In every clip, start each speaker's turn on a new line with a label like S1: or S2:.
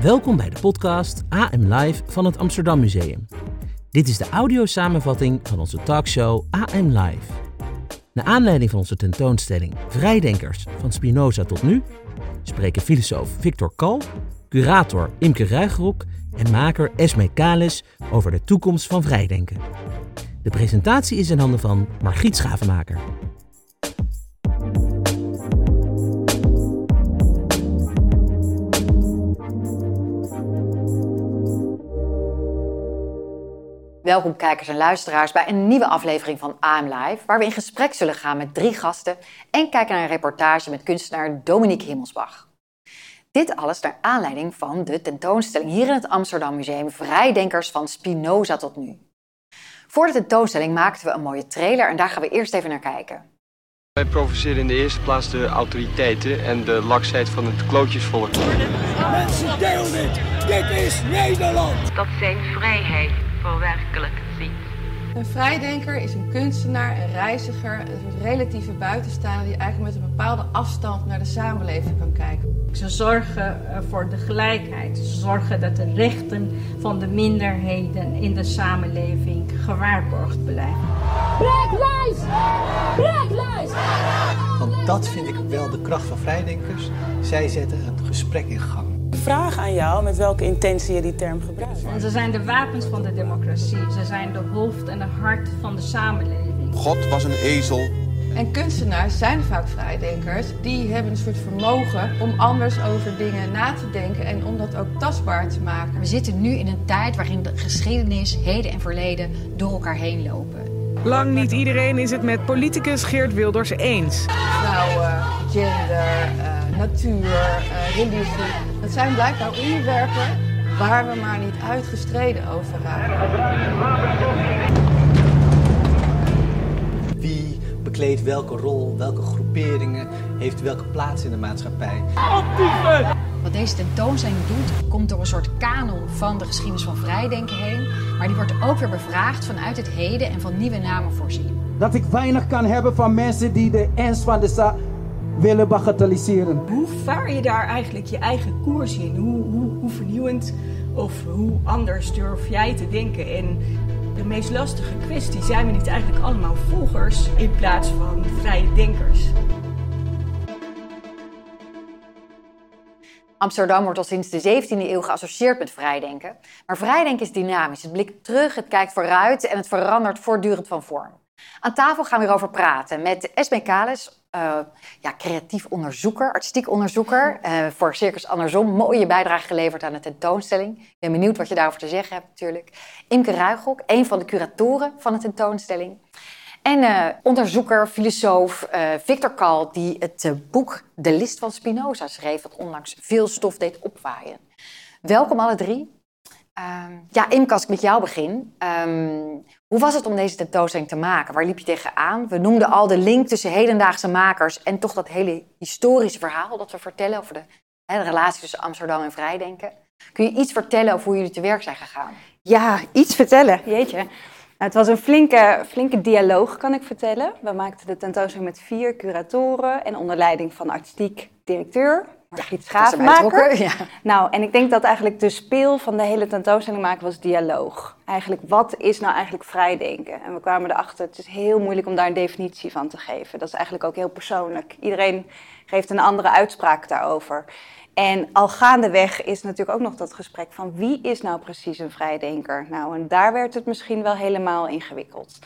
S1: Welkom bij de podcast AM Live van het Amsterdam Museum. Dit is de audiosamenvatting van onze talkshow AM Live. Naar aanleiding van onze tentoonstelling Vrijdenkers van Spinoza tot nu spreken filosoof Victor Kal, curator Imke Ruigrok en maker Esme Kalis over de toekomst van vrijdenken. De presentatie is in handen van Margriet Schavenmaker.
S2: Welkom kijkers en luisteraars bij een nieuwe aflevering van AM Live, waar we in gesprek zullen gaan met drie gasten en kijken naar een reportage met kunstenaar Dominique Himmelsbach. Dit alles naar aanleiding van de tentoonstelling hier in het Amsterdam Museum Vrijdenkers van Spinoza tot nu. Voor de tentoonstelling maakten we een mooie trailer en daar gaan we eerst even naar kijken.
S3: Wij provoceren in de eerste plaats de autoriteiten en de laksheid van het klootjesvolk.
S4: Mensen, deel dit! Dit is Nederland!
S5: dat zijn vrijheid verwerkelijk ziet.
S6: Een vrijdenker is een kunstenaar, een reiziger, een soort relatieve buitenstaander die eigenlijk met een bepaalde afstand naar de samenleving kan kijken.
S7: Ze zorgen eh, voor de gelijkheid. Ze zorgen dat de rechten van de minderheden in de samenleving gewaarborgd blijven.
S8: Want dat vind ik wel de kracht van vrijdenkers. Zij zetten een gesprek in gang.
S9: Vraag aan jou met welke intentie je die term gebruikt.
S7: En ze zijn de wapens van de democratie. Ze zijn de hoofd en de hart van de samenleving.
S10: God was een ezel.
S6: En kunstenaars zijn vaak vrijdenkers. Die hebben een soort vermogen om anders over dingen na te denken en om dat ook tastbaar te maken.
S11: We zitten nu in een tijd waarin de geschiedenis, heden en verleden door elkaar heen lopen.
S12: Lang niet iedereen is het met politicus Geert Wilders eens.
S6: Vrouwen, gender, eh, natuur, eh, religie. Dat zijn blijkbaar onderwerpen waar we maar niet uitgestreden over raken.
S8: Wie bekleedt welke rol, welke groeperingen, heeft welke plaats in de maatschappij.
S11: Wat deze tentoonstelling doet, komt door een soort kanon van de geschiedenis van vrijdenken heen. Maar die wordt ook weer bevraagd vanuit het heden en van nieuwe namen voorzien.
S4: Dat ik weinig kan hebben van mensen die de ernst van de zaak willen bagatelliseren.
S7: Hoe vaar je daar eigenlijk je eigen koers in? Hoe, hoe, hoe vernieuwend of hoe anders durf jij te denken? En de meest lastige kwestie, zijn we niet eigenlijk allemaal volgers in plaats van vrije denkers?
S2: Amsterdam wordt al sinds de 17e eeuw geassocieerd met vrijdenken. Maar vrijdenken is dynamisch. Het blikt terug, het kijkt vooruit en het verandert voortdurend van vorm. Aan tafel gaan we erover praten met Esme Kalis, eh, ja, creatief onderzoeker, artistiek onderzoeker. eh, voor Circus Andersom, mooie bijdrage geleverd aan de tentoonstelling. Ik ben benieuwd wat je daarover te zeggen hebt natuurlijk. Imke Ruigrok, een van de curatoren van de tentoonstelling. En eh, onderzoeker, filosoof Victor Kal, die het boek De List van Spinoza schreef, wat onlangs veel stof deed opwaaien. Welkom alle drie. Ehm, ja, Imke, als ik met jou begin. Ehm, hoe was het om deze tentoonstelling te maken? Waar liep je tegenaan? We noemden al de link tussen hedendaagse makers en toch dat hele historische verhaal dat we vertellen over de, relatie tussen Amsterdam en Vrijdenken. Kun je iets vertellen over hoe jullie te werk zijn gegaan?
S13: Ja, iets vertellen. Jeetje. Nou, het was een flinke, flinke dialoog, kan ik vertellen. We maakten de tentoonstelling met vier curatoren en onder leiding van artistiek directeur, Margriet Schaafmaker.
S2: ja.
S13: Nou, en ik denk dat eigenlijk de speel van de hele tentoonstelling maken was dialoog. Eigenlijk, wat is nou eigenlijk vrijdenken? En we kwamen erachter, het is heel moeilijk om daar een definitie van te geven. Dat is eigenlijk ook heel persoonlijk. Iedereen geeft een andere uitspraak daarover. En al gaandeweg is natuurlijk ook nog dat gesprek van wie is nou precies een vrijdenker? Nou, en daar werd het misschien wel helemaal ingewikkeld.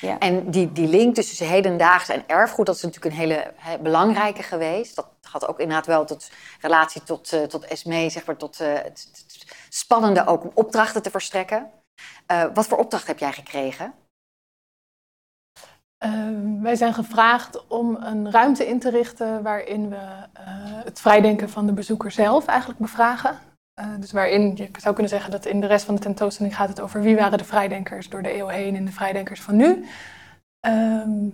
S13: Ja.
S2: En die, die link tussen hedendaagse en erfgoed, dat is natuurlijk een hele hè, belangrijke geweest. Dat gaat ook inderdaad wel tot relatie tot, eh, tot SME, zeg maar, tot eh, het, spannende ook om opdrachten te verstrekken. Eh, wat voor opdracht heb jij gekregen?
S14: Ehm, wij zijn gevraagd om een ruimte in te richten waarin we eh, het vrijdenken van de bezoeker zelf eigenlijk bevragen. Eh, dus waarin, je zou kunnen zeggen dat in de rest van de tentoonstelling gaat het over wie waren de vrijdenkers door de eeuw heen en de vrijdenkers van nu. Ehm,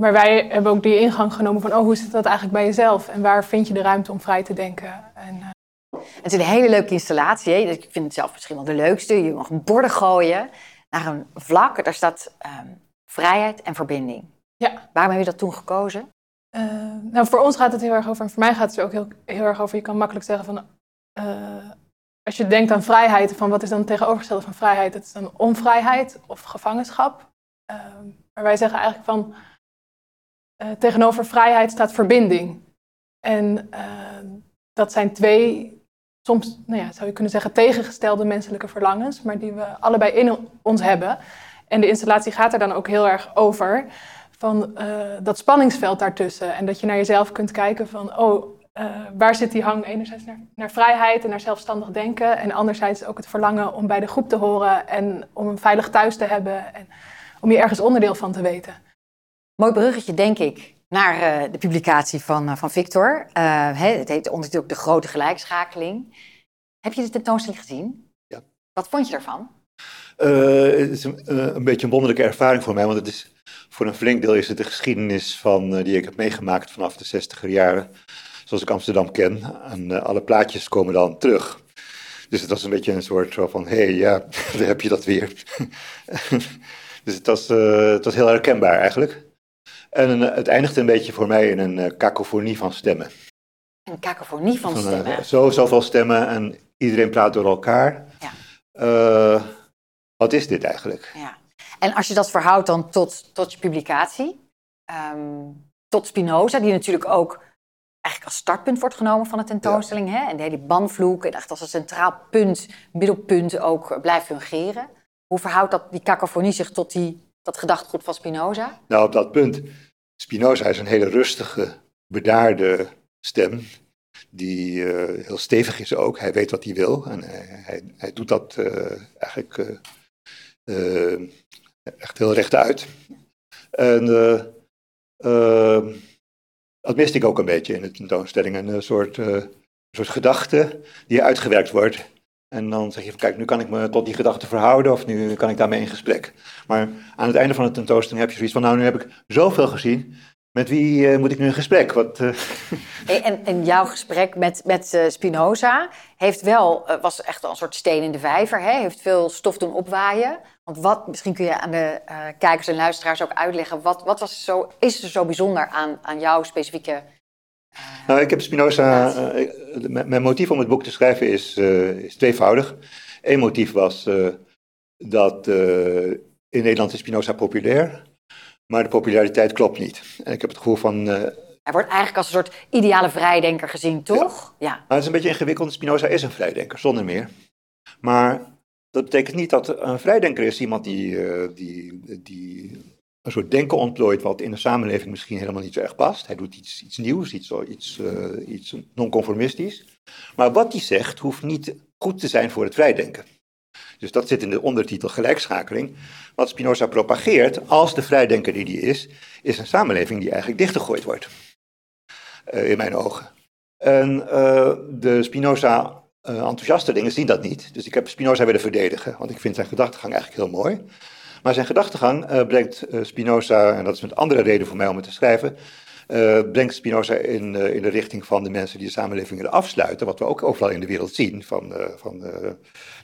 S14: maar wij hebben ook die ingang genomen van, oh, hoe zit dat eigenlijk bij jezelf? En waar vind je de ruimte om vrij te denken? En, eh,
S2: Het is een hele leuke installatie. Hè? Ik vind het zelf misschien wel de leukste. Je mag borden gooien naar een vlak. Daar staat ehm, vrijheid en verbinding.
S14: Ja.
S2: Waarom heb je dat toen gekozen?
S14: nou, voor ons gaat het heel erg over, en voor mij gaat het er ook heel, heel erg over, je kan makkelijk zeggen van, uh, als je denkt aan vrijheid, van wat is dan het tegenovergestelde van vrijheid? Dat is dan onvrijheid of gevangenschap. Uh, maar wij zeggen eigenlijk van, uh, tegenover vrijheid staat verbinding. En dat zijn twee, soms nou ja, zou je kunnen zeggen, tegengestelde menselijke verlangens, maar die we allebei in ons hebben. En de installatie gaat er dan ook heel erg over van uh, dat spanningsveld daartussen. En dat je naar jezelf kunt kijken van, oh, uh, waar zit die hang enerzijds naar, naar, vrijheid en naar zelfstandig denken. En anderzijds ook het verlangen om bij de groep te horen en om een veilig thuis te hebben. En om je ergens onderdeel van te weten.
S2: Mooi bruggetje, denk ik, naar uh, de publicatie van, van Victor. het heet ondertussen ook De Grote Gelijkschakeling. Heb je de tentoonstelling gezien?
S10: Ja.
S2: Wat vond je ervan?
S10: het is een, een beetje een wonderlijke ervaring voor mij, want het is voor een flink deel is het de geschiedenis van, uh, die ik heb meegemaakt vanaf de zestiger jaren, zoals ik Amsterdam ken. En uh, alle plaatjes komen dan terug. Dus het was een beetje een soort van, hé, hey, ja, daar heb je dat weer. dus het was, uh, het was heel herkenbaar eigenlijk. En het eindigde een beetje voor mij in een kakofonie van stemmen.
S2: Een kakofonie van, stemmen?
S10: zo, zoveel stemmen en iedereen praat door elkaar. Ja. wat is dit eigenlijk?
S2: Ja. En als je dat verhoudt dan tot, tot je publicatie, um, tot Spinoza, die natuurlijk ook eigenlijk als startpunt wordt genomen van de tentoonstelling. Hè? En de hele banvloek en echt als een centraal punt, middelpunt ook blijft fungeren. Hoe verhoudt dat, die cacophonie zich tot die, dat gedachtegoed van Spinoza?
S10: Nou, op dat punt. Spinoza is een hele rustige, bedaarde stem. Die uh, heel stevig is ook. Hij weet wat hij wil. En hij, hij, hij doet dat uh, eigenlijk uh, echt heel rechtuit. En uh, dat miste ik ook een beetje in de tentoonstelling. Een soort, uh, soort gedachte die uitgewerkt wordt. En dan zeg je van kijk, nu kan ik me tot die gedachte verhouden of nu kan ik daarmee in gesprek. Maar aan het einde van de tentoonstelling heb je zoiets van nou, nu heb ik zoveel gezien. Met wie uh, moet ik nu in gesprek? Wat,
S2: en, en, jouw gesprek met, met Spinoza heeft wel, was echt een soort steen in de vijver. Hè? Heeft veel stof doen opwaaien. Want wat, misschien kun je aan de kijkers en luisteraars ook uitleggen. Wat, wat was zo, is er zo bijzonder aan, aan jouw specifieke.
S10: nou, ik heb Spinoza. mijn motief om het boek te schrijven is, is tweevoudig. Eén motief was dat in Nederland is Spinoza populair maar de populariteit klopt niet. En ik heb het gevoel van.
S2: Hij wordt eigenlijk als een soort ideale vrijdenker gezien, toch?
S10: Ja. Maar het is een beetje ingewikkeld. Spinoza is een vrijdenker, zonder meer. Maar dat betekent niet dat een vrijdenker is iemand die, uh, die, die een soort denken ontplooit wat in de samenleving misschien helemaal niet zo erg past. Hij doet iets, iets nieuws, iets, iets, uh, iets non-conformistisch. Maar wat hij zegt hoeft niet goed te zijn voor het vrijdenken. Dus dat zit in de ondertitel gelijkschakeling. Wat Spinoza propageert, als de vrijdenker die die is, is een samenleving die eigenlijk dichtgegooid wordt. In mijn ogen. En de Spinoza uh, enthousiastelingen zien dat niet. Dus ik heb Spinoza willen verdedigen, want ik vind zijn gedachtegang eigenlijk heel mooi. Maar zijn gedachtegang brengt Spinoza, en dat is met andere reden voor mij om het te schrijven, uh, brengt Spinoza in, in de richting van de mensen die de samenleving willen afsluiten, wat we ook overal in de wereld zien, van, van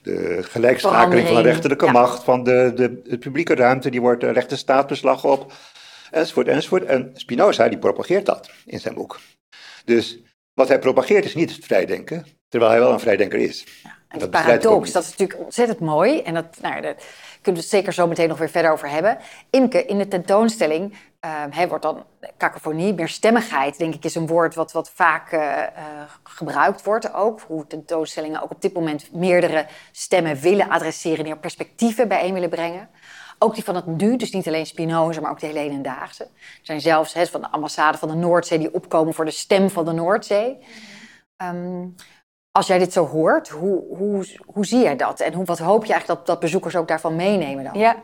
S10: de gelijkschakeling van de rechterlijke ja. macht, van de, de, de, publieke ruimte, die wordt staatsbeslag op, enzovoort, enzovoort. En Spinoza die propageert dat in zijn boek. Dus wat hij propageert is niet het vrijdenken, terwijl hij wel een vrijdenker is.
S2: Ja, en die paradox, dat is natuurlijk ontzettend mooi. En dat, nou, daar kunnen we het zeker zo meteen nog weer verder over hebben. Imke, in de tentoonstelling uh, wordt dan kakofonie, meer stemmigheid, denk ik, is een woord wat, wat vaak uh, uh, gebruikt wordt ook. Hoe tentoonstellingen ook op dit moment meerdere stemmen willen adresseren, die perspectieven bijeen willen brengen. Ook die van het nu, dus niet alleen Spinoza, maar ook de hele hedendaagse. Er zijn zelfs he, van de ambassade van de Noordzee die opkomen voor de stem van de Noordzee. Um, als jij dit zo hoort, hoe, hoe, hoe zie jij dat? En hoe, wat hoop je eigenlijk dat, dat bezoekers ook daarvan meenemen dan?
S13: Ja,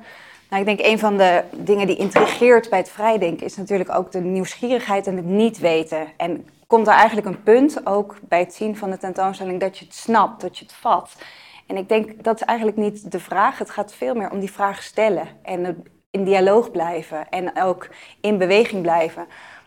S13: nou, ik denk een van de dingen die intrigeert bij het vrijdenken is natuurlijk ook de nieuwsgierigheid en het niet weten. En komt er eigenlijk een punt, ook bij het zien van de tentoonstelling, dat je het snapt, dat je het vat. En ik denk dat is eigenlijk niet de vraag. Het gaat veel meer om die vraag stellen en in dialoog blijven en ook in beweging blijven.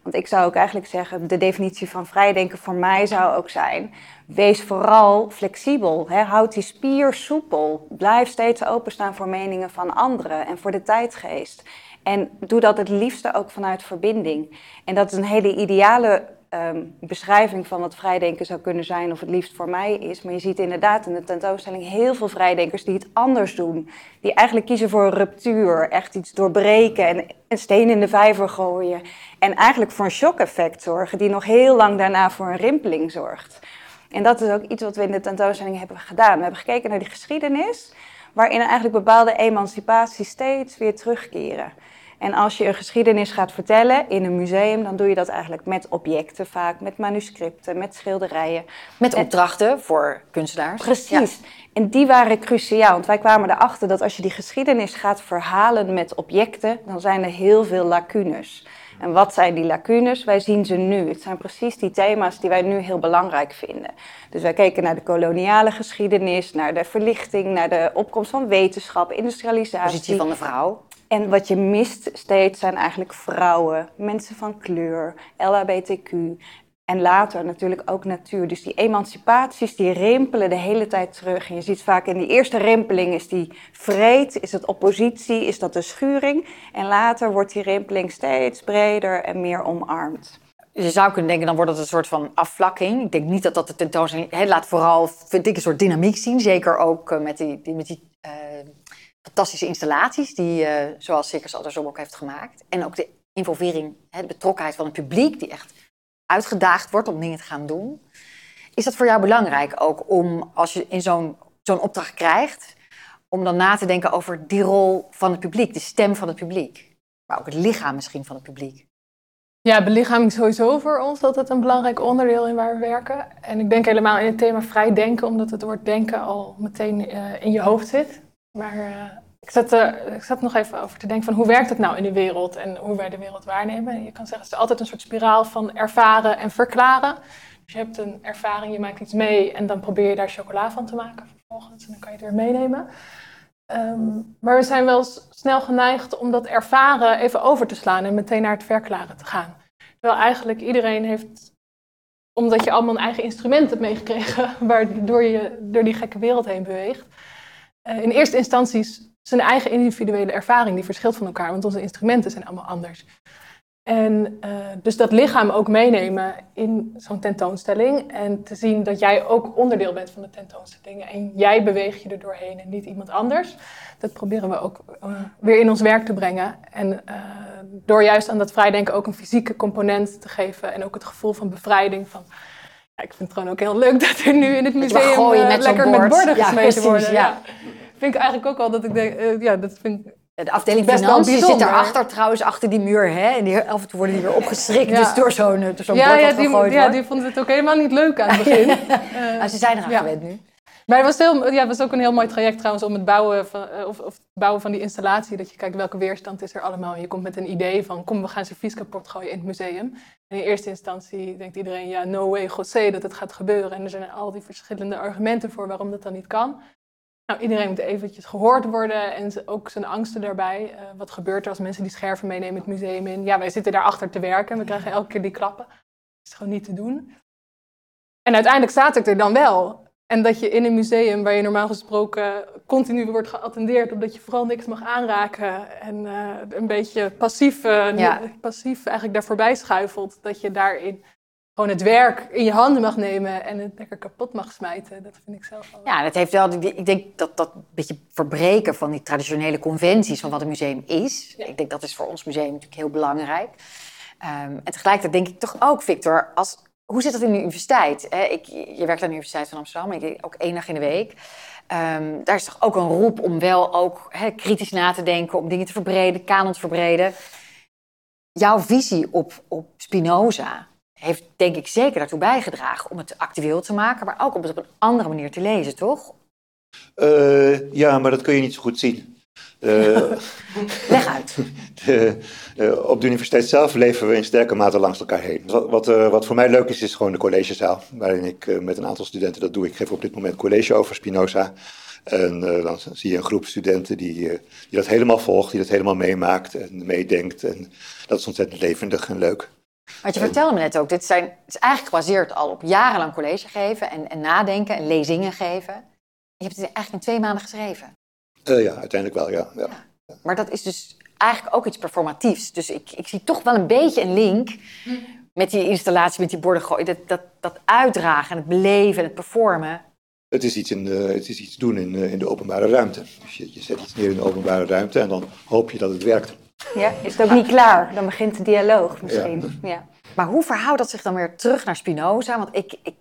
S13: Want ik zou ook eigenlijk zeggen, de definitie van vrijdenken voor mij zou ook zijn, wees vooral flexibel. Hè? Houd die spier soepel. Blijf steeds openstaan voor meningen van anderen en voor de tijdgeest. En doe dat het liefste ook vanuit verbinding. En dat is een hele ideale ehm, beschrijving van wat vrijdenken zou kunnen zijn, of het liefst voor mij is. Maar je ziet inderdaad in de tentoonstelling heel veel vrijdenkers die het anders doen. Die eigenlijk kiezen voor een ruptuur, echt iets doorbreken en een steen in de vijver gooien. En eigenlijk voor een shock-effect zorgen, die nog heel lang daarna voor een rimpeling zorgt. En dat is ook iets wat we in de tentoonstelling hebben gedaan. We hebben gekeken naar die geschiedenis, waarin eigenlijk bepaalde emancipaties steeds weer terugkeren. En als je een geschiedenis gaat vertellen in een museum, dan doe je dat eigenlijk met objecten vaak, met manuscripten, met schilderijen.
S2: Met opdrachten voor kunstenaars.
S13: Precies. En die waren cruciaal, want wij kwamen erachter dat als je die geschiedenis gaat verhalen met objecten, dan zijn er heel veel lacunes. En wat zijn die lacunes? Wij zien ze nu. Het zijn precies die thema's die wij nu heel belangrijk vinden. Dus wij keken naar de koloniale geschiedenis, naar de verlichting, naar de opkomst van wetenschap, industrialisatie.
S2: Positie van de vrouw.
S13: En wat je mist steeds zijn eigenlijk vrouwen, mensen van kleur, LHBTQ. En later natuurlijk ook natuur. Dus die emancipaties die rimpelen de hele tijd terug. En je ziet vaak in die eerste rimpeling is die vreed, is het oppositie, is dat de schuring. En later wordt die rimpeling steeds breder en meer omarmd.
S2: Je zou kunnen denken, dan wordt het een soort van afvlakking. Ik denk niet dat dat de tentoonstelling... He, laat vooral, vind een soort dynamiek zien. Zeker ook eh, met die, met die uh, fantastische installaties... die, uh, zoals Circus Andersom ook heeft gemaakt. En ook de involvering, de betrokkenheid van het publiek... die echt uitgedaagd wordt om dingen te gaan doen. Is dat voor jou belangrijk ook om, als je in zo'n zo'n opdracht krijgt, om dan na te denken over die rol van het publiek, de stem van het publiek, maar ook het lichaam misschien van het publiek?
S14: Ja, belichaming sowieso voor ons altijd een belangrijk onderdeel in waar we werken. En ik denk helemaal in het thema vrij denken, omdat het woord denken al meteen uh, in je hoofd zit. Maar uh, ik zat, uh, ik zat nog even over te denken van hoe werkt het nou in de wereld en hoe wij de wereld waarnemen. Je kan zeggen, het is altijd een soort spiraal van ervaren en verklaren. Dus je hebt een ervaring, je maakt iets mee en dan probeer je daar chocola van te maken vervolgens. En dan kan je het weer meenemen. Um, maar we zijn wel snel geneigd om dat ervaren even over te slaan en meteen naar het verklaren te gaan. Terwijl eigenlijk iedereen heeft, omdat je allemaal een eigen instrument hebt meegekregen, waardoor je door die gekke wereld heen beweegt. Uh, in eerste instantie zijn eigen individuele ervaring die verschilt van elkaar, want onze instrumenten zijn allemaal anders. En uh, dus dat lichaam ook meenemen in zo'n tentoonstelling en te zien dat jij ook onderdeel bent van de tentoonstelling en jij beweegt je er doorheen en niet iemand anders. Dat proberen we ook uh, weer in ons werk te brengen. En door juist aan dat vrijdenken ook een fysieke component te geven en ook het gevoel van bevrijding van ik vind het gewoon ook heel leuk dat er nu in het museum
S2: met
S14: lekker met borden
S2: ja,
S14: gesmeten
S2: precies,
S14: worden.
S2: Ja.
S14: Ja. Vind ik eigenlijk ook wel dat ik denk, uh, ja, dat vind ik
S2: de afdeling
S14: best
S2: financiën zit daarachter trouwens, achter die muur. Hè? En die, af en toe worden die weer opgeschrikt,
S14: Ja.
S2: dus door zo'n door zo'n
S14: ja,
S2: bord
S14: ja, die,
S2: gegooid
S14: ja,
S2: wordt.
S14: die vonden het ook helemaal niet leuk aan het begin.
S2: Ah, ze zijn eraan gewend nu.
S14: Maar het was, heel, ja, was ook een heel mooi traject trouwens om het bouwen van, eh, of, of bouwen van die installatie. Dat je kijkt welke weerstand is er allemaal. En je komt met een idee van kom we gaan servies kapot gooien in het museum. En in eerste instantie denkt iedereen ja no way José dat het gaat gebeuren. En er zijn al die verschillende argumenten voor waarom dat dan niet kan. Nou, iedereen moet eventjes gehoord worden en ook zijn angsten daarbij. Eh, wat gebeurt er als mensen die scherven meenemen het museum in? Ja, wij zitten daarachter te werken en we krijgen elke keer die klappen. Dat is gewoon niet te doen. En uiteindelijk staat ik er dan wel. En dat je in een museum waar je normaal gesproken continu wordt geattendeerd, omdat je vooral niks mag aanraken en eh, een beetje passief, eh,
S2: Ja.
S14: passief eigenlijk daar voorbij schuifelt, dat je daarin gewoon het werk in je handen mag nemen en het lekker kapot mag smijten. Dat vind ik zelf wel.
S2: Ja, dat heeft wel, ik denk dat dat beetje verbreken van die traditionele conventies van wat een museum is. Ik denk dat is voor ons museum natuurlijk heel belangrijk. Ehm, en tegelijkertijd denk ik toch ook, Victor, als, hoe zit dat in de universiteit? Hè? Ik, je werkt aan de Universiteit van Amsterdam, ik ook één dag in de week. Ehm, daar is toch ook een roep om wel ook kritisch na te denken, om dingen te verbreden, kanon te verbreden. Jouw visie op, op Spinoza heeft denk ik zeker daartoe bijgedragen om het actueel te maken, maar ook om het op een andere manier te lezen, toch?
S10: Eh, ja, maar dat kun je niet zo goed zien. Eh,
S2: Leg uit.
S10: De, eh, op de universiteit zelf leven we in sterke mate langs elkaar heen. Wat, wat, eh, wat voor mij leuk is, is gewoon de collegezaal. Waarin ik eh, met een aantal studenten dat doe. Ik geef op dit moment college over Spinoza. En eh, dan zie je een groep studenten die, eh, die dat helemaal volgt, die dat helemaal meemaakt en meedenkt. En dat is ontzettend levendig en leuk.
S2: Want je vertelde me net ook, dit zijn, het is eigenlijk gebaseerd al op jarenlang college geven en, en nadenken en lezingen geven. Je hebt het eigenlijk in twee maanden geschreven.
S10: Eh, ja, uiteindelijk wel, ja. ja.
S2: Maar dat is dus eigenlijk ook iets performatiefs. Dus ik, ik zie toch wel een beetje een link met die installatie, met die borden gooien. Dat, dat, dat uitdragen, het beleven en het performen.
S10: Het is iets, in de, het is iets doen in, eh, in de openbare ruimte. Dus je, je zet iets neer in de openbare ruimte en dan hoop je dat het werkt.
S13: Ja, is het ook niet klaar? Dan begint de dialoog misschien. Ja.
S2: Maar hoe verhoudt dat zich dan weer terug naar Spinoza? Want ik, ik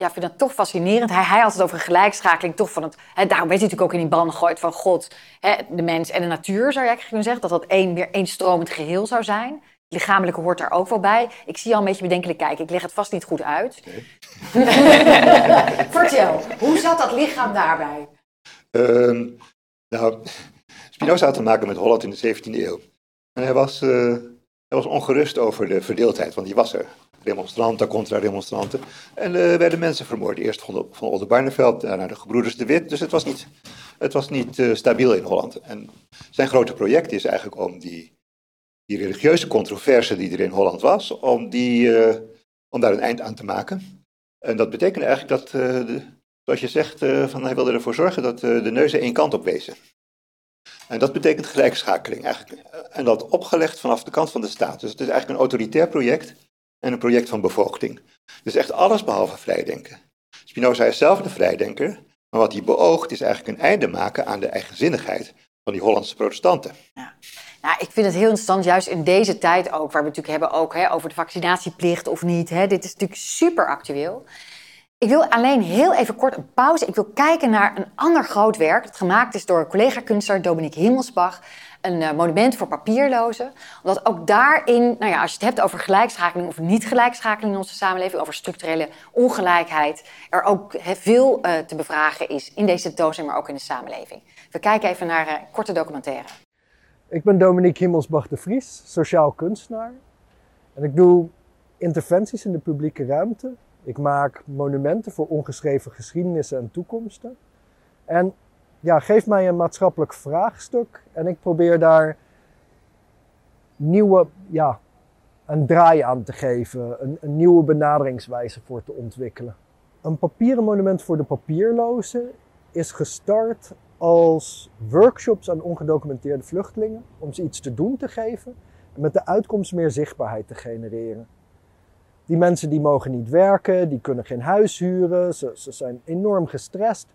S2: ja, vind dat toch fascinerend. Hij, hij had het over een gelijkschakeling toch van het... Hè, daarom werd hij natuurlijk ook in die ban gegooid van God, hè, de mens en de natuur, zou je eigenlijk kunnen zeggen. Dat dat één, weer één stromend geheel zou zijn. Lichamelijke hoort daar ook wel bij. Ik zie al een beetje bedenkelijk kijken. Ik leg het vast niet goed uit. Vertel, hoe zat dat lichaam daarbij?
S10: Ehm, nou, Spinoza had te maken met Holland in de 17e eeuw. En hij was, eh, hij was ongerust over de verdeeldheid, want die was er. Remonstranten, contra-remonstranten. En er werden mensen vermoord. Eerst van, van Oldenbarneveld, daarna de gebroeders de Wit. Dus het was niet, het was niet uh, stabiel in Holland. En zijn grote project is eigenlijk om die, die religieuze controverse die er in Holland was, om, die, uh, om daar een eind aan te maken. En dat betekende eigenlijk dat, de, zoals je zegt, van hij wilde ervoor zorgen dat de neuzen één kant op wezen. En dat betekent gelijkschakeling eigenlijk. En dat opgelegd vanaf de kant van de staat. Dus het is eigenlijk een autoritair project en een project van bevoogding. Dus echt alles behalve vrijdenken. Spinoza is zelf een vrijdenker, maar wat hij beoogt is eigenlijk een einde maken aan de eigenzinnigheid van die Hollandse protestanten.
S2: Ja. Nou, ik vind het heel interessant, juist in deze tijd ook, waar we natuurlijk hebben ook, hè, over de vaccinatieplicht of niet. Hè. Dit is natuurlijk super actueel. Ik wil alleen heel even kort een pauze. Ik wil kijken naar een ander groot werk. Dat gemaakt is door collega-kunstenaar Dominique Himmelsbach. Een uh, monument voor papierlozen. Omdat ook daarin, nou ja, als je het hebt over gelijkschakeling of niet gelijkschakeling in onze samenleving, over structurele ongelijkheid, er ook veel uh, te bevragen is in deze tentoonstelling, maar ook in de samenleving. We kijken even naar een uh, korte documentaire.
S15: Ik ben Dominique Himmelsbach de Vries, sociaal kunstenaar. En ik doe interventies in de publieke ruimte ik maak monumenten voor ongeschreven geschiedenissen en toekomsten. En ja, geef mij een maatschappelijk vraagstuk en ik probeer daar nieuwe, ja, een draai aan te geven, een, een nieuwe benaderingswijze voor te ontwikkelen. Een papieren monument voor de papierlozen is gestart als workshops aan ongedocumenteerde vluchtelingen om ze iets te doen te geven en met de uitkomst meer zichtbaarheid te genereren. Die mensen die mogen niet werken, die kunnen geen huis huren, ze, ze zijn enorm gestrest.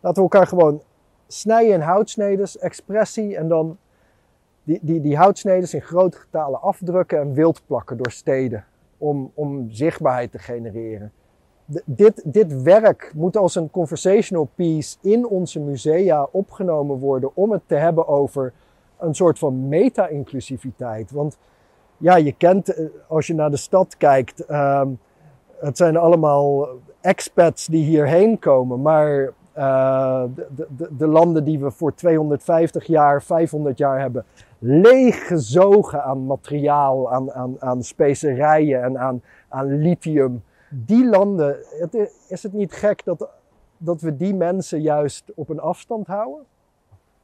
S15: Laten we elkaar gewoon snijden in houtsnedes, expressie en dan die, die, die houtsnedes in grote getalen afdrukken en wild plakken door steden om, om zichtbaarheid te genereren. Dit, dit werk moet als een conversational piece in onze musea opgenomen worden om het te hebben over een soort van meta-inclusiviteit. Want ja, je kent, eh, als je naar de stad kijkt, uh, het zijn allemaal expats die hierheen komen. Maar uh, de, de, de, landen die we voor 250 jaar, 500 jaar hebben leeggezogen aan materiaal, aan, aan, aan specerijen en aan, aan lithium. Die landen, is het niet gek dat, dat we die mensen juist op een afstand houden?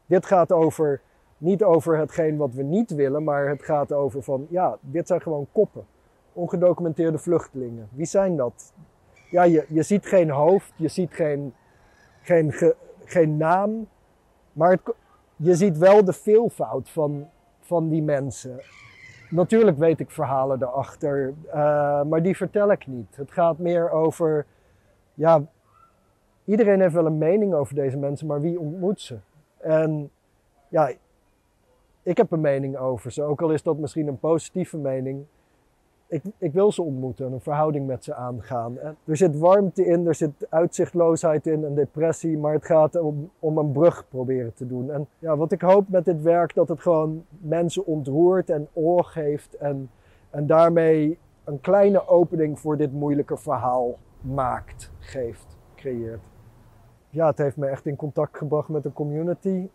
S15: Dit gaat over niet over hetgeen wat we niet willen, maar het gaat over van, ja, dit zijn gewoon koppen. Ongedocumenteerde vluchtelingen. Wie zijn dat? Ja, je, je ziet geen hoofd, je ziet geen, geen, ge, geen naam, maar je ziet wel de veelvoud van, van die mensen. Natuurlijk weet ik verhalen erachter, uh, maar die vertel ik niet. Het gaat meer over, ja, iedereen heeft wel een mening over deze mensen, maar wie ontmoet ze? En ja, ik heb een mening over ze, ook al is dat misschien een positieve mening. Ik, ik wil ze ontmoeten en een verhouding met ze aangaan. Er zit warmte in, er zit uitzichtloosheid in en depressie, maar het gaat om, om een brug proberen te doen. En ja, wat ik hoop met dit werk, dat het gewoon mensen ontroert en oor geeft en, en daarmee een kleine opening voor dit moeilijke verhaal maakt, geeft, creëert. Ja, het heeft me echt in contact gebracht met de community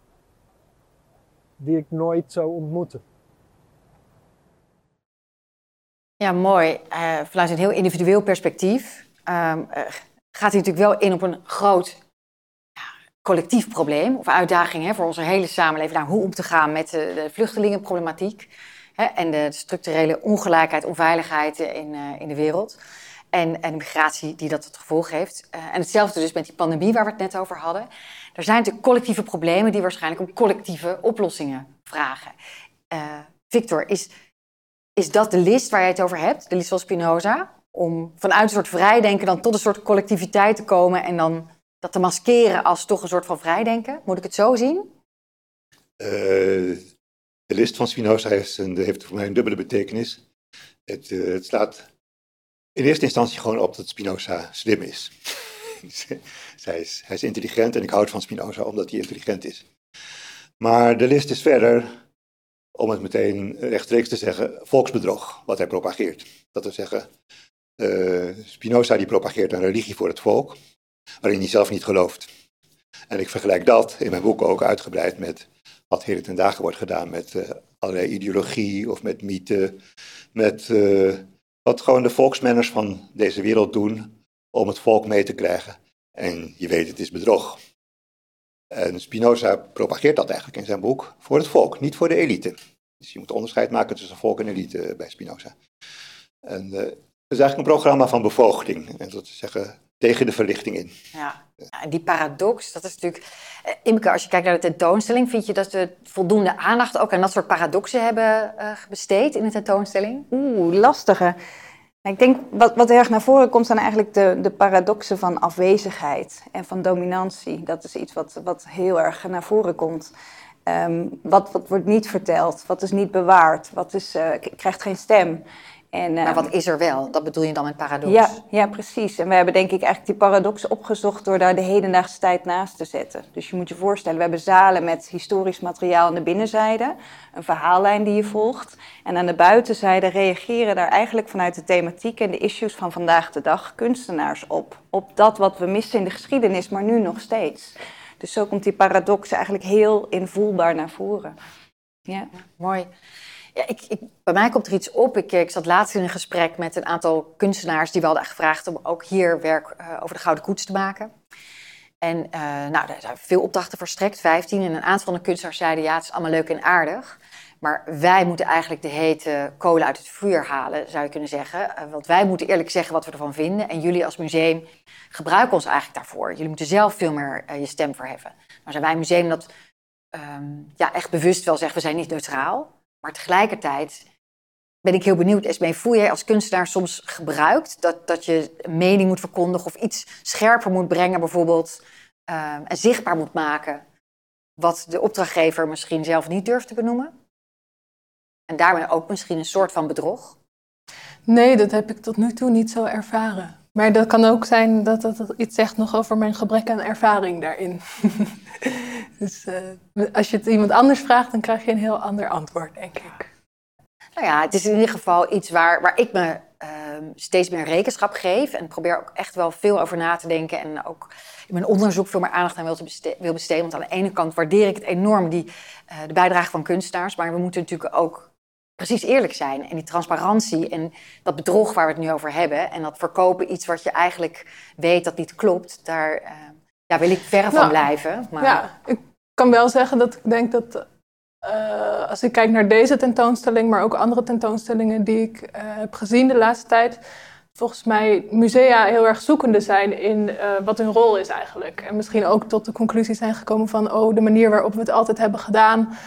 S15: die ik nooit zou ontmoeten.
S2: Ja, mooi. Uh, vanuit een heel individueel perspectief um, uh, gaat hij natuurlijk wel in op een groot collectief probleem of uitdaging hè, voor onze hele samenleving. Nou, hoe om te gaan met de, vluchtelingenproblematiek hè, en de structurele ongelijkheid, onveiligheid in, uh, in de wereld. En, en de migratie die dat tot gevolg heeft. en hetzelfde dus met die pandemie waar we het net over hadden. Er zijn natuurlijk collectieve problemen die waarschijnlijk om collectieve oplossingen vragen. Uh, Victor, is, is dat de list waar jij het over hebt? De list van Spinoza? Om vanuit een soort vrijdenken dan tot een soort collectiviteit te komen en dan dat te maskeren als toch een soort van vrijdenken? Moet ik het zo zien?
S10: Uh, de list van Spinoza heeft, heeft voor mij een dubbele betekenis. Het, uh, het slaat in eerste instantie gewoon op dat Spinoza slim is. hij, is intelligent en ik houd van Spinoza omdat hij intelligent is. Maar de list is verder, om het meteen rechtstreeks te zeggen, volksbedrog, wat hij propageert. Dat wil zeggen, uh, Spinoza die propageert een religie voor het volk, waarin hij zelf niet gelooft. En ik vergelijk dat in mijn boek ook uitgebreid met wat heden ten dagen wordt gedaan met uh, allerlei ideologie of met mythe, met uh, wat gewoon de volksmanners van deze wereld doen om het volk mee te krijgen. En je weet, het is bedrog. En Spinoza propageert dat eigenlijk in zijn boek voor het volk, niet voor de elite. Dus je moet onderscheid maken tussen volk en elite bij Spinoza. En uh, het is eigenlijk een programma van bevoogding. En dat te zeggen, tegen de verlichting in.
S2: Ja, en die paradox, dat is natuurlijk... Uh, Imke, als je kijkt naar de tentoonstelling, vind je dat we voldoende aandacht ook aan dat soort paradoxen hebben uh, besteed in de tentoonstelling?
S13: Oeh, lastige. Ik denk wat, wat erg naar voren komt zijn eigenlijk de, de paradoxen van afwezigheid en van dominantie. Dat is iets wat, wat heel erg naar voren komt. Um, wat, wat wordt niet verteld? Wat is niet bewaard? Wat is, uh, krijgt geen stem?
S2: En, maar wat is er wel? Dat bedoel je dan met paradox?
S13: Ja, ja, precies. En we hebben denk ik eigenlijk die paradox opgezocht door daar de hedendaagse tijd naast te zetten. Dus je moet je voorstellen, we hebben zalen met historisch materiaal aan de binnenzijde, een verhaallijn die je volgt. En aan de buitenzijde reageren daar eigenlijk vanuit de thematiek en de issues van vandaag de dag kunstenaars op. Op dat wat we missen in de geschiedenis, maar nu nog steeds. Dus zo komt die paradox eigenlijk heel invoelbaar naar voren. Ja,
S2: mooi. Ja, ik, bij mij komt er iets op. Ik, ik, zat laatst in een gesprek met een aantal kunstenaars die we hadden gevraagd om ook hier werk uh, over de Gouden Koets te maken. En uh, nou, er zijn veel opdrachten verstrekt, 15. En een aantal van de kunstenaars zeiden ja, het is allemaal leuk en aardig. Maar wij moeten eigenlijk de hete kolen uit het vuur halen, zou je kunnen zeggen. Want wij moeten eerlijk zeggen wat we ervan vinden. En jullie als museum gebruiken ons eigenlijk daarvoor. Jullie moeten zelf veel meer je stem verheffen. Nou zijn wij een museum dat um, ja, echt bewust wel zegt, we zijn niet neutraal. Maar tegelijkertijd ben ik heel benieuwd, Esmee, voel jij als kunstenaar soms gebruikt dat, dat je een mening moet verkondigen of iets scherper moet brengen bijvoorbeeld uh, en zichtbaar moet maken wat de opdrachtgever misschien zelf niet durft te benoemen? En daarmee ook misschien een soort van bedrog?
S14: Nee, dat heb ik tot nu toe niet zo ervaren. Maar dat kan ook zijn dat dat iets zegt nog over mijn gebrek aan ervaring daarin. dus uh, als je het iemand anders vraagt, dan krijg je een heel ander antwoord, denk ik.
S2: Nou ja, het is in ieder geval iets waar, waar ik me uh, steeds meer rekenschap geef. En probeer ook echt wel veel over na te denken. En ook in mijn onderzoek veel meer aandacht aan wil, wil besteden. Want aan de ene kant waardeer ik het enorm, die, uh, de bijdrage van kunstenaars. Maar we moeten natuurlijk ook precies eerlijk zijn. En die transparantie en dat bedrog waar we het nu over hebben. En dat verkopen iets wat je eigenlijk weet dat niet klopt. Daar uh, ja, wil ik verre van
S14: nou,
S2: blijven. Maar...
S14: Ja, ik kan wel zeggen dat ik denk dat... Uh, als ik kijk naar deze tentoonstelling, maar ook andere tentoonstellingen die ik uh, heb gezien de laatste tijd, volgens mij musea heel erg zoekende zijn in uh, wat hun rol is eigenlijk. En misschien ook tot de conclusie zijn gekomen van, oh, de manier waarop we het altijd hebben gedaan,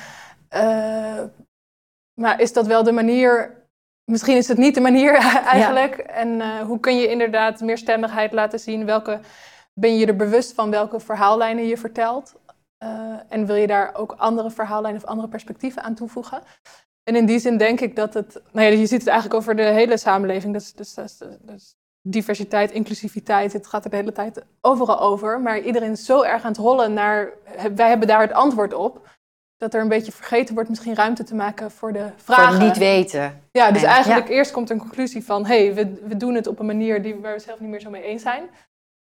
S14: maar is dat wel de manier? Misschien is het niet de manier eigenlijk. Ja. En hoe kun je inderdaad meer stemmigheid laten zien? Welke, ben je er bewust van welke verhaallijnen je vertelt? Uh, en wil je daar ook andere verhaallijnen of andere perspectieven aan toevoegen? En in die zin denk ik dat het. Nou ja, je ziet het eigenlijk over de hele samenleving. Dus, dus, dus, dus diversiteit, inclusiviteit, het gaat er de hele tijd overal over. Maar iedereen is zo erg aan het rollen naar. Wij hebben daar het antwoord op dat er een beetje vergeten wordt misschien ruimte te maken voor de vragen.
S2: Voor niet weten.
S14: Ja, dus eigenlijk ja. eerst komt een conclusie van... hé, hey, we, we doen het op een manier die, waar we zelf niet meer zo mee eens zijn.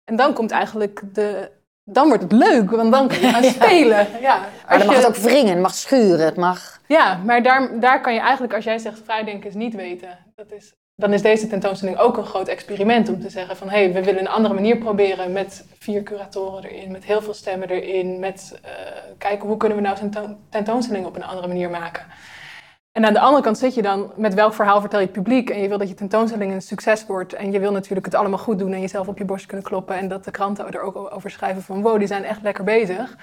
S14: En dan komt eigenlijk de... Dan wordt het leuk, want dan kun je gaan spelen. Ja,
S2: maar dan mag je, het ook wringen, het mag schuren, het mag...
S14: Ja, maar daar, daar kan je eigenlijk, als jij zegt vrijdenken is niet weten... Dat is, dan is deze tentoonstelling ook een groot experiment om te zeggen van... hé, hey, we willen een andere manier proberen met vier curatoren erin, met heel veel stemmen erin, met uh, kijken hoe kunnen we nou zo'n tentoonstelling op een andere manier maken. En aan de andere kant zit je dan met welk verhaal vertel je het publiek en je wil dat je tentoonstelling een succes wordt en je wil natuurlijk het allemaal goed doen en jezelf op je borst kunnen kloppen en dat de kranten er ook over schrijven van wow, die zijn echt lekker bezig.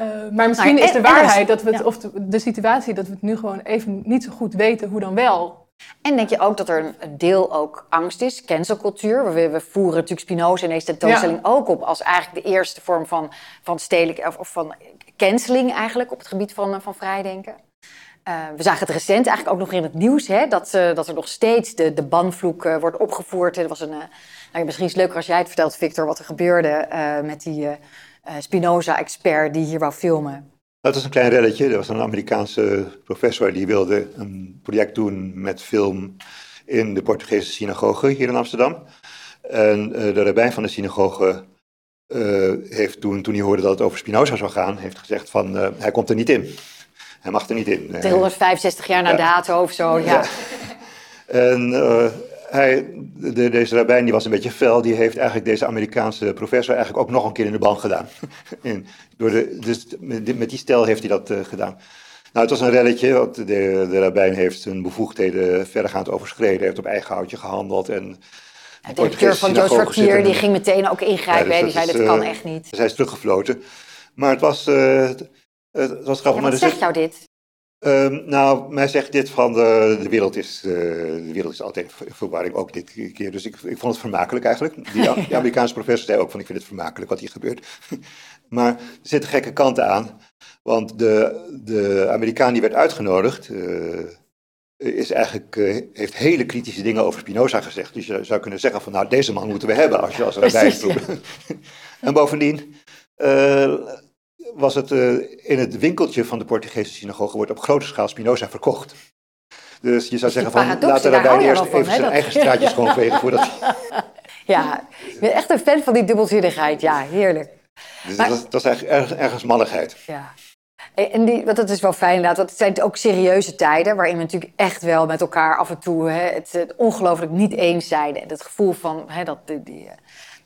S14: Uh, maar misschien
S2: Nou,
S14: is de
S2: en- en
S14: waarheid dat we het,
S2: ja.
S14: of de, de situatie dat we het nu gewoon even niet zo goed weten hoe dan wel.
S2: En denk je ook dat er een- deel ook angst is, cancelcultuur? We, we voeren natuurlijk Spinoza in deze tentoonstelling ook op als eigenlijk de eerste vorm van, van stedelijk of, of van canceling eigenlijk op het gebied van, eh, van vrijdenken. Eh, we zagen het recent eigenlijk ook nog in het nieuws, hè, dat, eh, dat er nog steeds de, de banvloek eh, wordt opgevoerd. Er was een, nou, misschien is het leuker als jij het vertelt, Victor, wat er gebeurde met die Spinoza-expert die hier wou filmen.
S10: Dat was een klein reddetje. Er was een Amerikaanse professor die wilde een project doen met film in de Portugese synagoge hier in Amsterdam. En de rabbijn van de synagoge heeft toen, toen hij hoorde dat het over Spinoza zou gaan, heeft gezegd van hij komt er niet in. Hij mag er niet in. Eh,
S2: 365 jaar na
S10: Ja.
S2: dato of zo, ja.
S10: En eh, hij, de, deze rabbijn die was een beetje fel, die heeft eigenlijk deze Amerikaanse professor eigenlijk ook nog een keer in de ban gedaan. in, door de, dus met, die- stijl heeft hij dat eh, gedaan. Nou, het was een relletje, want de, de rabbijn heeft zijn bevoegdheden verregaand overschreden, heeft op eigen houtje gehandeld. En
S2: De directeur van Joost Verkeer die ging meteen ook ingrijpen. hè, die zei, dat kan echt niet.
S10: Dus hij is teruggefloten. Maar het was, eh, was grappig.
S2: Ja,
S10: maar
S2: wat zegt jou dit?
S10: Ehm, nou, mij zegt dit van de, de, wereld is, eh, de wereld is altijd in verwarring, ook dit keer. Dus ik, ik vond het vermakelijk eigenlijk. Die, die Amerikaanse professor zei ook van ik vind het vermakelijk wat hier gebeurt. maar er zitten gekke kanten aan. Want de, de Amerikaan die werd uitgenodigd, eh, is eigenlijk, heeft hele kritische dingen over Spinoza gezegd. Dus je zou kunnen zeggen van nou, deze man moeten we hebben als je als rabbijn vroeg. en bovendien was het eh, in het winkeltje van de Portugese synagoge wordt op grote schaal Spinoza verkocht. Dus je zou zeggen van laat de
S2: daar
S10: rabbijn eerst
S2: van,
S10: even zijn
S2: dat-
S10: eigen straatjes schoonvegen voordat
S2: Ja, ik ben echt een fan van die dubbelzinnigheid. Ja, heerlijk.
S10: Dus
S2: Maar-
S10: dat, dat is eigenlijk ergens, ergens malligheid.
S2: Ja. En die, want dat is wel fijn inderdaad, want het zijn ook serieuze tijden... waarin we natuurlijk echt wel met elkaar af en toe hè, het, het ongelooflijk niet eens zijn. En het gevoel van hè, dat, de, die, eh,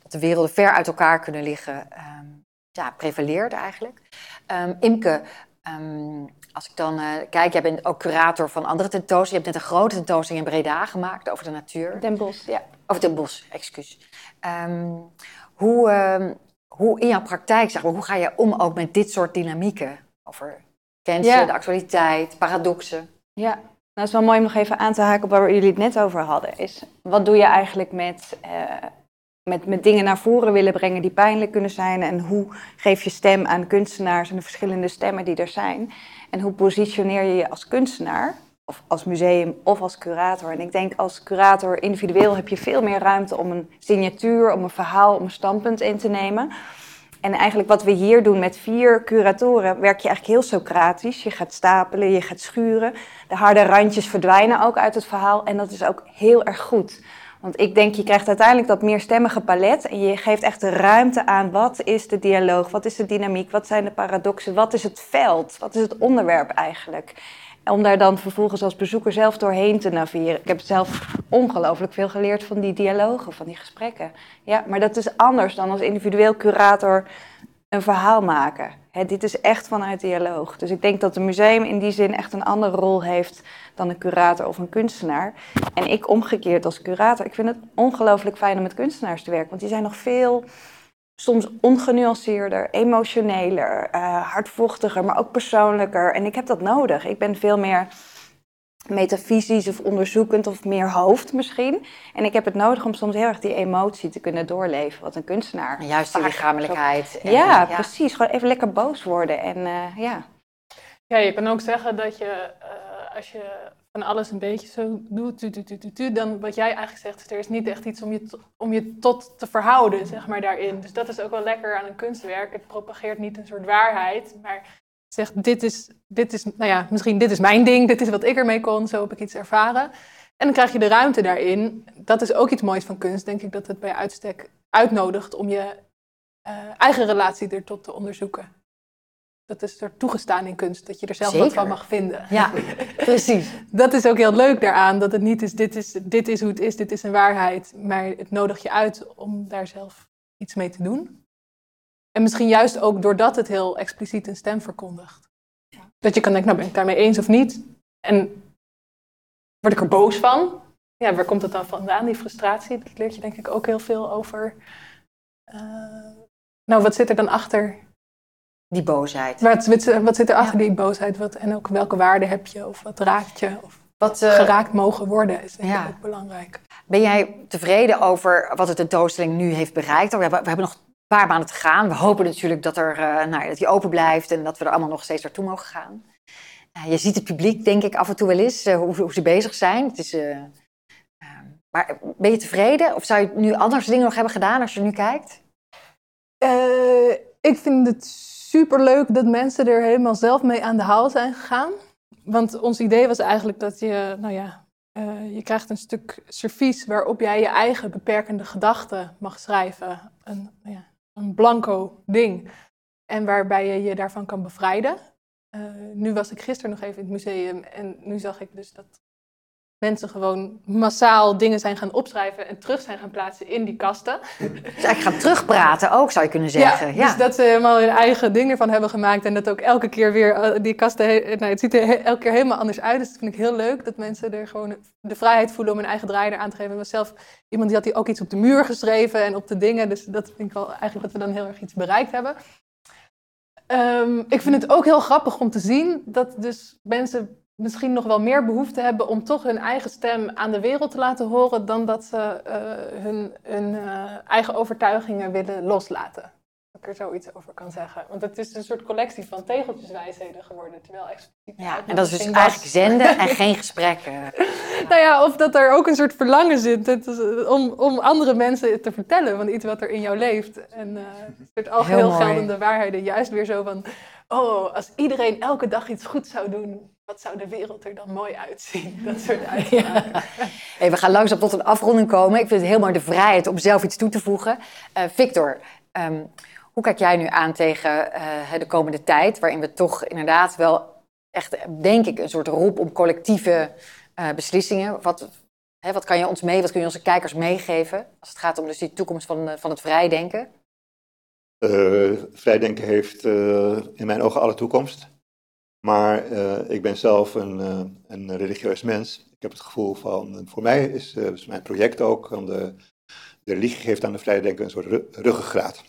S2: dat de werelden ver uit elkaar kunnen liggen... ehm, ja, prevaleert eigenlijk. Ehm, Imke, ehm, als ik dan eh, kijk, jij bent ook curator van andere tentoonstellingen. Je hebt net een grote tentoonstelling in Breda gemaakt over de natuur.
S13: Den Bosch, ja.
S2: Over Den Bosch, excuus. Ehm, hoe, hoe in jouw praktijk, zeg maar, hoe ga je om ook met dit soort dynamieken? Over
S13: Ja.
S2: de actualiteit, paradoxen.
S13: Ja, nou, het is wel mooi om nog even aan te haken op waar jullie het net over hadden. Is, wat doe je eigenlijk met, eh, met, met dingen naar voren willen brengen die pijnlijk kunnen zijn? En hoe geef je stem aan kunstenaars en de verschillende stemmen die er zijn? En hoe positioneer je je als kunstenaar, of als museum, of als curator? En ik denk als curator individueel heb je veel meer ruimte om een signatuur, om een verhaal, om een standpunt in te nemen. En eigenlijk wat we hier doen met vier curatoren, werk je eigenlijk heel Socratisch. Je gaat stapelen, je gaat schuren. De harde randjes verdwijnen ook uit het verhaal en dat is ook heel erg goed. Want ik denk, je krijgt uiteindelijk dat meerstemmige palet en je geeft echt de ruimte aan wat is de dialoog, wat is de dynamiek, wat zijn de paradoxen, wat is het veld, wat is het onderwerp eigenlijk. Om daar dan vervolgens als bezoeker zelf doorheen te navigeren. Ik heb zelf ongelooflijk veel geleerd van die dialogen, van die gesprekken. Ja, maar dat is anders dan als individueel curator een verhaal maken. Dit is echt vanuit dialoog. Dus ik denk dat een museum in die zin echt een andere rol heeft dan een curator of een kunstenaar. En ik omgekeerd als curator, ik vind het ongelooflijk fijn om met kunstenaars te werken. Want die zijn nog veel, soms ongenuanceerder, emotioneler, eh, hardvochtiger, maar ook persoonlijker. En ik heb dat nodig. Ik ben veel meer metafysisch of onderzoekend of meer hoofd misschien. En ik heb het nodig om soms heel erg die emotie te kunnen doorleven, wat een kunstenaar.
S2: En juist die lichamelijkheid.
S13: zo-
S2: en-
S13: ja,
S2: ja.
S13: precies. Gewoon even lekker boos worden. En eh, ja.
S14: Ja, je kan ook zeggen dat je, eh, als je van alles een beetje zo doet, tu, tu, tu, tu, tu, dan wat jij eigenlijk zegt, is er is niet echt iets om je, om je tot te verhouden, zeg maar, daarin. Dus dat is ook wel lekker aan een kunstwerk. Het propageert niet een soort waarheid, maar zegt, dit is, dit is, nou ja, misschien dit is mijn ding, dit is wat ik ermee kon, zo heb ik iets ervaren. En dan krijg je de ruimte daarin. Dat is ook iets moois van kunst, denk ik, dat het bij uitstek uitnodigt om je eh, eigen relatie er tot te onderzoeken. Dat is er toegestaan in kunst, dat je er zelf wat van mag vinden.
S2: Ja, precies.
S14: Dat is ook heel leuk daaraan, dat het niet is dit, is, dit is hoe het is, dit is een waarheid. Maar het nodigt je uit om daar zelf iets mee te doen. En misschien juist ook doordat het heel expliciet een stem verkondigt. Dat je kan denken, nou ben ik daarmee eens of niet? En word ik er boos van? Ja, waar komt het dan vandaan, die frustratie? Dat leert je denk ik ook heel veel over. eh, nou, wat zit er dan achter
S2: die boosheid.
S14: Wat, wat, wat zit er achter die boosheid? Wat, en ook welke waarde heb je? Of wat raakt je? Of
S2: wat uh,
S14: geraakt mogen worden is denk ik ook belangrijk.
S2: Ben jij tevreden over wat de tentoonstelling nu heeft bereikt? We hebben, we hebben nog paar maanden te gaan. We hopen natuurlijk dat, er, uh, nou, dat die open blijft en dat we er allemaal nog steeds naartoe mogen gaan. Uh, je ziet het publiek, denk ik, af en toe wel eens hoe, hoe, ze bezig zijn. Het is, maar ben je tevreden? Of zou je nu anders dingen nog hebben gedaan als je nu kijkt?
S14: ik vind het superleuk dat mensen er helemaal zelf mee aan de haal zijn gegaan. Want ons idee was eigenlijk dat je, nou ja, je krijgt een stuk servies waarop jij je eigen beperkende gedachten mag schrijven. Ja, een blanco ding. En waarbij je je daarvan kan bevrijden. Uh, nu was ik gisteren nog even in het museum en nu zag ik dus dat mensen gewoon massaal dingen zijn gaan opschrijven en terug zijn gaan plaatsen in die kasten.
S2: Dus eigenlijk gaan terugpraten ook, zou je kunnen zeggen.
S14: Ja, ja. Dus dat ze helemaal hun eigen ding ervan hebben gemaakt en dat ook elke keer weer eh, die kasten, nou, het ziet er elke keer helemaal anders uit. Dus dat vind ik heel leuk, dat mensen er gewoon de vrijheid voelen om hun eigen draai aan te geven. Ik was zelf iemand die had die ook iets op de muur geschreven en op de dingen, dus dat vind ik wel eigenlijk dat we dan heel erg iets bereikt hebben. Um, ik vind het ook heel grappig om te zien dat dus mensen misschien nog wel meer behoefte hebben om toch hun eigen stem aan de wereld te laten horen dan dat ze uh, hun, hun uh, eigen overtuigingen willen loslaten. Dat ik er zoiets over kan zeggen. Want het is een soort collectie van tegeltjeswijsheden geworden, terwijl expliciet.
S2: Ja, en dat is dus eigenlijk zenden en geen gesprekken.
S14: nou ja, of dat er ook een soort verlangen zit is, om, om andere mensen te vertellen van iets wat er in jou leeft. En uh, een soort algeheel geldende waarheden, juist weer zo van. Oh, als iedereen elke dag iets goed zou doen, wat zou de wereld er dan mooi uitzien? Dat soort uitspraken.
S2: Hey, we gaan langzaam tot een afronding komen. Ik vind het heel mooi de vrijheid om zelf iets toe te voegen. Uh, Victor, um, hoe kijk jij nu aan tegen uh, de komende tijd, waarin we toch inderdaad wel echt, denk ik, een soort roep om collectieve uh, beslissingen. Wat, hè, wat kan je ons mee, wat kun je onze kijkers meegeven als het gaat om dus die toekomst van, van het vrijdenken?
S10: vrijdenken heeft in mijn ogen alle toekomst. Maar uh, ik ben zelf een, uh, een, religieus mens. Ik heb het gevoel van, voor mij is, uh, is mijn project ook, de, de religie geeft aan de vrije denken een soort ruggengraat.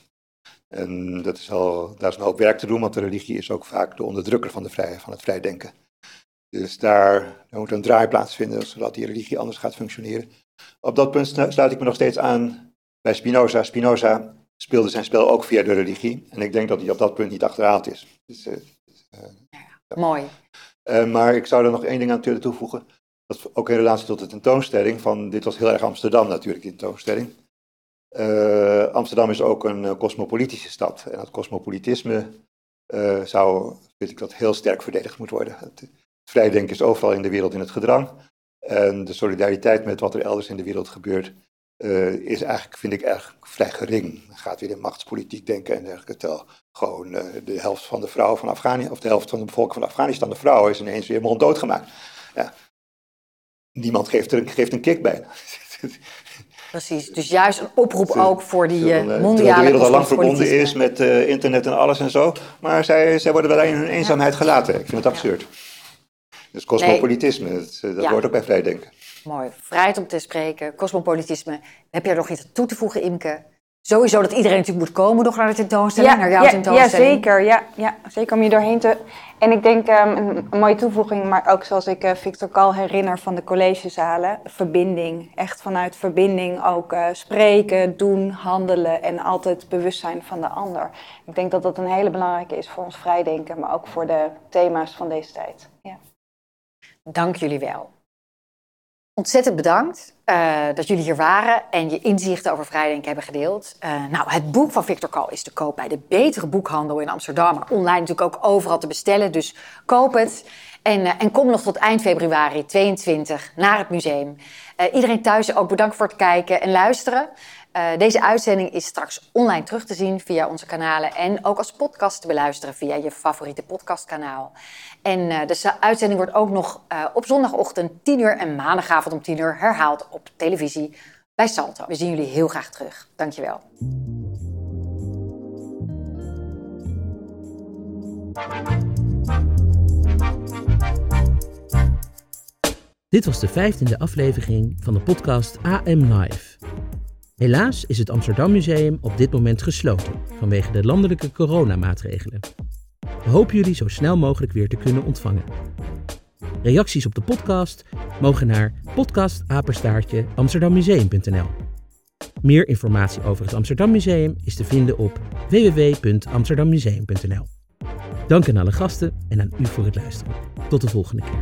S10: En dat is al, daar is een hoop werk te doen, want de religie is ook vaak de onderdrukker van, de vrije, van het vrijdenken. Dus daar, daar moet een draai plaatsvinden, zodat die religie anders gaat functioneren. Op dat punt sluit ik me nog steeds aan bij Spinoza. Spinoza speelde zijn spel ook via de religie. En ik denk dat hij op dat punt niet achterhaald is. Dus,
S2: Mooi.
S10: Uh, maar ik zou er nog één ding aan toevoegen. Dat ook in relatie tot de tentoonstelling. Van, dit was heel erg Amsterdam natuurlijk, die tentoonstelling. Uh, Amsterdam is ook een cosmopolitische stad. En dat cosmopolitisme zou, vind ik, dat heel sterk verdedigd moet worden. Het vrijdenken is overal in de wereld in het gedrang. En de solidariteit met wat er elders in de wereld gebeurt, uh, is eigenlijk, vind ik, erg vrij gering. Het gaat weer in machtspolitiek denken en dergelijke. Tel gewoon uh, de helft van de vrouwen van Afghanistan, of de helft van de bevolking van Afghanistan, de vrouw, is ineens weer monddood gemaakt. Ja. Niemand geeft er een, geeft een kick bij.
S2: Precies, dus juist een oproep ook voor die uh, mondiale
S10: Terwijl de wereld al lang verbonden is met uh, internet en alles en zo. Maar zij, zij worden wel in hun eenzaamheid gelaten. Ik vind het absurd. Dus cosmopolitisme, dat, dat ja. hoort ook bij vrijdenken.
S2: Mooi. Vrijheid om te spreken, cosmopolitisme. Heb je er nog iets toe te voegen, Imke? Sowieso dat iedereen natuurlijk moet komen nog naar de tentoonstelling,
S13: ja,
S2: naar jouw
S13: ja,
S2: tentoonstelling.
S13: Ja, zeker. Ja, ja, zeker om je doorheen te... En ik denk um, een, een, mooie toevoeging, maar ook zoals ik uh, Victor Kal herinner van de collegezalen, verbinding. Echt vanuit verbinding ook uh, spreken, doen, handelen en altijd bewust zijn van de ander. Ik denk dat dat een hele belangrijke is voor ons vrijdenken, maar ook voor de thema's van deze tijd. Ja.
S2: Dank jullie wel. Ontzettend bedankt uh, dat jullie hier waren en je inzichten over vrijdenken hebben gedeeld. Uh, nou, het boek van Victor Kal is te koop bij de betere boekhandel in Amsterdam, maar online natuurlijk ook overal te bestellen. Dus koop het en, uh, en kom nog tot eind februari 22 naar het museum. iedereen thuis ook bedankt voor het kijken en luisteren. Uh, deze uitzending is straks online terug te zien via onze kanalen en ook als podcast te beluisteren via je favoriete podcastkanaal. En uh, de uitzending wordt ook nog uh, op zondagochtend 10 uur en maandagavond om 10 uur herhaald op televisie bij Salto. We zien jullie heel graag terug. Dankjewel.
S1: Dit was de vijftiende aflevering van de podcast AM Live. Helaas is het Amsterdam Museum op dit moment gesloten vanwege de landelijke coronamaatregelen. We hopen jullie zo snel mogelijk weer te kunnen ontvangen. Reacties op de podcast mogen naar podcastapenstaartje amsterdammuseum.nl. Meer informatie over het Amsterdam Museum is te vinden op www.amsterdammuseum.nl. Dank aan alle gasten en aan u voor het luisteren. Tot de volgende keer.